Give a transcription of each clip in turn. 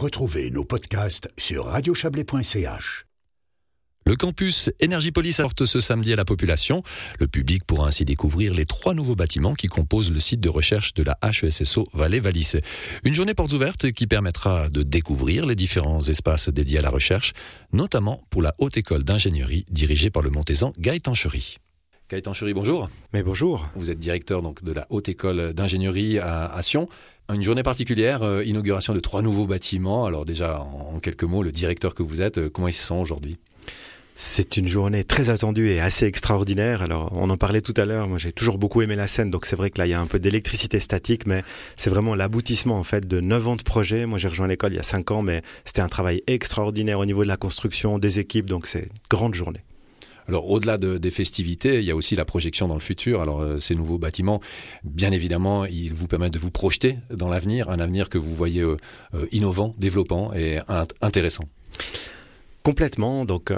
Retrouvez nos podcasts sur radiochablais.ch. Le campus Énergie-Police apporte ce samedi à la population. Le public pourra ainsi découvrir les trois nouveaux bâtiments qui composent le site de recherche de la HESSO Valais-Valis. Une journée portes ouvertes qui permettra de découvrir les différents espaces dédiés à la recherche, notamment pour la Haute École d'ingénierie dirigée par le Montaisan Gaëtan Chery. Gaëtan Chery, bonjour. Mais bonjour. Vous êtes directeur donc de la Haute École d'ingénierie à, Sion. Une journée particulière, euh, inauguration de trois nouveaux bâtiments. Alors déjà, en, quelques mots, le directeur que vous êtes, euh, comment il se sent aujourd'hui? C'est une journée très attendue et assez extraordinaire. Alors, on en parlait tout à l'heure. Moi, j'ai toujours beaucoup aimé la scène, donc c'est vrai que là, il y a un peu d'électricité statique, mais c'est vraiment l'aboutissement en fait de neuf ans de projet. Moi, j'ai rejoint l'école il y a cinq ans, mais c'était un travail extraordinaire au niveau de la construction, des équipes, donc c'est une grande journée. Alors au-delà des festivités, il y a aussi la projection dans le futur. Alors euh, ces nouveaux bâtiments, bien évidemment, ils vous permettent de vous projeter dans l'avenir, un avenir que vous voyez euh, euh, innovant, développant et intéressant. Complètement. Donc euh,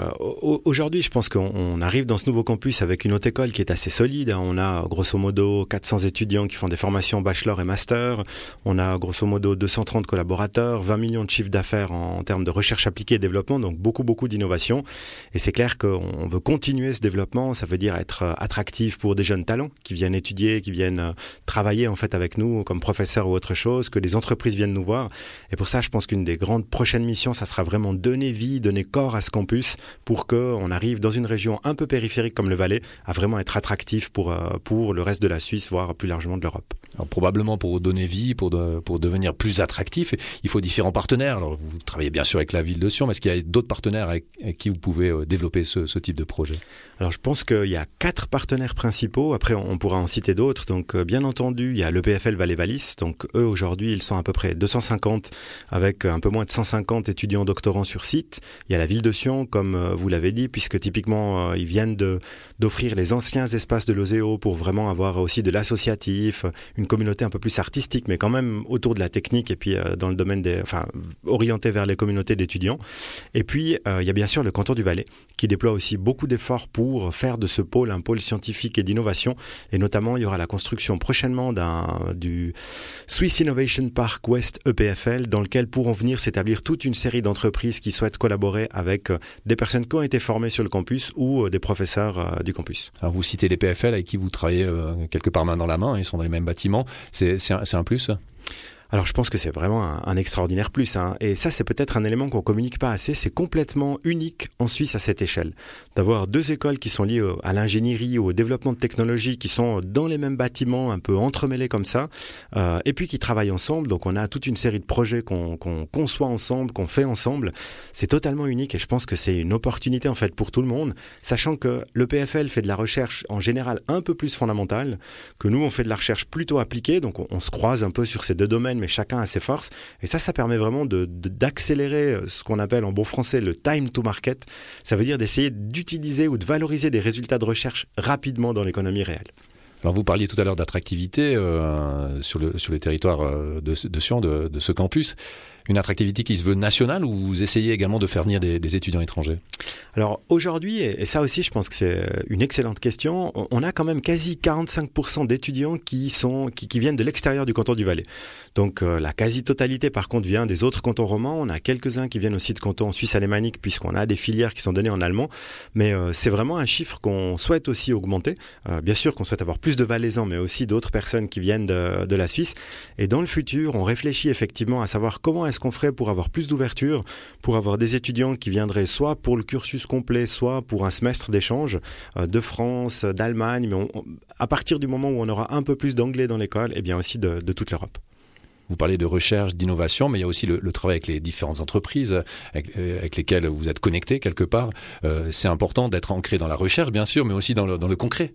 aujourd'hui, je pense qu'on arrive dans ce nouveau campus avec une haute école qui est assez solide. On a grosso modo 400 étudiants qui font des formations bachelor et master. On a grosso modo 230 collaborateurs, 20 millions de chiffres d'affaires en, termes de recherche appliquée et développement, donc beaucoup beaucoup d'innovation. Et c'est clair qu'on veut continuer ce développement. Ça veut dire être euh, attractif pour des jeunes talents qui viennent étudier, qui viennent euh, travailler en fait avec nous comme professeurs ou autre chose, que les entreprises viennent nous voir. Et pour ça, je pense qu'une des grandes prochaines missions, ça sera vraiment donner vie, donner corps à ce campus pour qu'on arrive dans une région un peu périphérique comme le Valais à vraiment être attractif pour, euh, pour le reste de la Suisse, voire plus largement de l'Europe. Probablement pour donner vie, pour, pour devenir plus attractif, il faut différents partenaires. Alors vous travaillez bien sûr avec la ville de Sion, mais est-ce qu'il y a d'autres partenaires avec, qui vous pouvez euh, développer ce, ce type de projet? Alors je pense qu'il y a quatre partenaires principaux, après on pourra en citer d'autres. Donc euh, bien entendu, il y a l'EPFL Valais-Valis, donc eux aujourd'hui ils sont à peu près 250 avec un peu moins de 150 étudiants doctorants sur site. Il y a la ville de Sion, comme euh, vous l'avez dit, puisque typiquement ils viennent d'offrir les anciens espaces de l'OSEO pour vraiment avoir aussi de l'associatif, une communauté un peu plus artistique, mais quand même autour de la technique et puis euh, dans le domaine des, enfin, orienté vers les communautés d'étudiants. Et puis il y a bien sûr le canton du Valais qui déploie aussi beaucoup d'efforts pour faire de ce pôle un pôle scientifique et d'innovation. Et notamment, il y aura la construction prochainement d'un du Swiss Innovation Park West EPFL, dans lequel pourront venir s'établir toute une série d'entreprises qui souhaitent collaborer avec euh, des personnes qui ont été formées sur le campus ou euh, des professeurs euh, du campus. Alors vous citez les PFL avec qui vous travaillez quelque part main dans la main, ils sont dans les mêmes bâtiments, c'est un, plus alors je pense que c'est vraiment un, extraordinaire plus. Hein. Et ça, c'est peut-être un élément qu'on communique pas assez. C'est complètement unique en Suisse à cette échelle. D'avoir deux écoles qui sont liées à l'ingénierie au développement de technologies, qui sont dans les mêmes bâtiments, un peu entremêlés comme ça, euh, et puis qui travaillent ensemble. Donc on a toute une série de projets qu'on conçoit ensemble, qu'on fait ensemble. C'est totalement unique et je pense que c'est une opportunité en fait pour tout le monde, sachant que le PFL fait de la recherche en général un peu plus fondamentale, que nous on fait de la recherche plutôt appliquée. Donc on, on se croise un peu sur ces deux domaines mais chacun a ses forces. Et ça, ça permet vraiment d'accélérer euh, ce qu'on appelle en bon français le time to market. Ça veut dire d'essayer d'utiliser ou de valoriser des résultats de recherche rapidement dans l'économie réelle. Alors vous parliez tout à l'heure d'attractivité euh, sur, le, sur le territoire euh, de, de Sion, de, de, ce campus une attractivité qui se veut nationale ou vous essayez également de faire venir des, étudiants étrangers? Alors aujourd'hui, et ça aussi je pense que c'est une excellente question, on a quand même quasi 45% d'étudiants qui, qui, viennent de l'extérieur du canton du Valais. Donc euh, la quasi-totalité par contre vient des autres cantons romans, on a quelques-uns qui viennent aussi de cantons suisse alémanique puisqu'on a des filières qui sont données en allemand, mais euh, c'est vraiment un chiffre qu'on souhaite aussi augmenter. Euh, bien sûr qu'on souhaite avoir plus de valaisans, mais aussi d'autres personnes qui viennent de la Suisse. Et dans le futur, on réfléchit effectivement à savoir comment est-ce qu'on ferait pour avoir plus d'ouverture, pour avoir des étudiants qui viendraient soit pour le cursus complet, soit pour un semestre d'échange euh, de France, d'Allemagne, mais à partir du moment où on aura un peu plus d'anglais dans l'école, et eh bien aussi de, toute l'Europe. Vous parlez de recherche, d'innovation, mais il y a aussi le, travail avec les différentes entreprises avec, euh, lesquelles vous êtes connecté quelque part. Euh, c'est important d'être ancré dans la recherche, bien sûr, mais aussi dans le, dans le concret.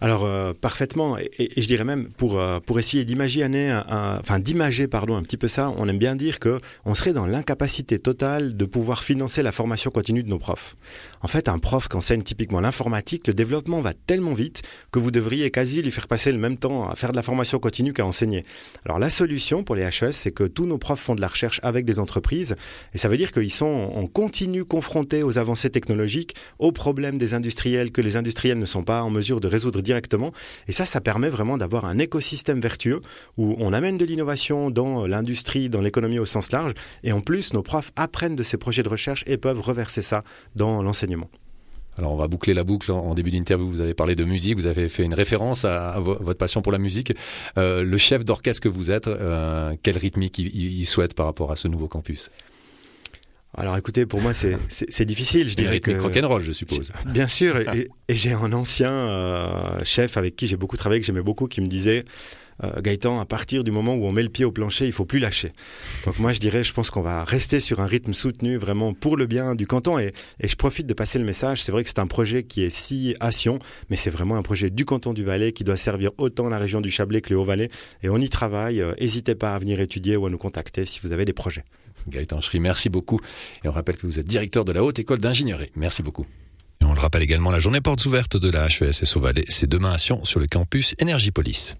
Alors euh, parfaitement, et, je dirais même pour euh, pour essayer d'imaginer, enfin d'imager pardon un petit peu ça, on aime bien dire que on serait dans l'incapacité totale de pouvoir financer la formation continue de nos profs. En fait, un prof qui enseigne typiquement l'informatique, le développement va tellement vite que vous devriez quasi lui faire passer le même temps à faire de la formation continue qu'à enseigner. Alors la solution pour les HES, c'est que tous nos profs font de la recherche avec des entreprises, et ça veut dire qu'ils sont en continu confrontés aux avancées technologiques, aux problèmes des industriels que les industriels ne sont pas en mesure de résoudre directement. Et ça, ça permet vraiment d'avoir un écosystème vertueux où on amène de l'innovation dans l'industrie, dans l'économie au sens large. Et en plus, nos profs apprennent de ces projets de recherche et peuvent reverser ça dans l'enseignement. Alors on va boucler la boucle en début d'interview. Vous avez parlé de musique, vous avez fait une référence à, votre passion pour la musique. Euh, le chef d'orchestre que vous êtes, euh, quel rythmique il, souhaite par rapport à ce nouveau campus? Alors écoutez, pour moi c'est difficile, je dirais que rock'n'roll, je suppose. Bien sûr, et, j'ai un ancien euh, chef avec qui j'ai beaucoup travaillé, que j'aimais beaucoup, qui me disait euh, Gaëtan, à partir du moment où on met le pied au plancher, il faut plus lâcher. Donc moi, je dirais, je pense qu'on va rester sur un rythme soutenu vraiment pour le bien du canton. Et, je profite de passer le message. C'est vrai que c'est un projet qui est si à Sion, mais c'est vraiment un projet du canton du Valais qui doit servir autant la région du Chablais que le Haut-Valais. Et on y travaille. Euh, n'hésitez pas à venir étudier ou à nous contacter si vous avez des projets. Gaëtan Schry, merci beaucoup. Et on rappelle que vous êtes directeur de la Haute École d'ingénierie. Merci beaucoup. on le rappelle également, la journée portes ouvertes de la HESS au Valais, c'est demain à Sion sur le campus Énergie Police.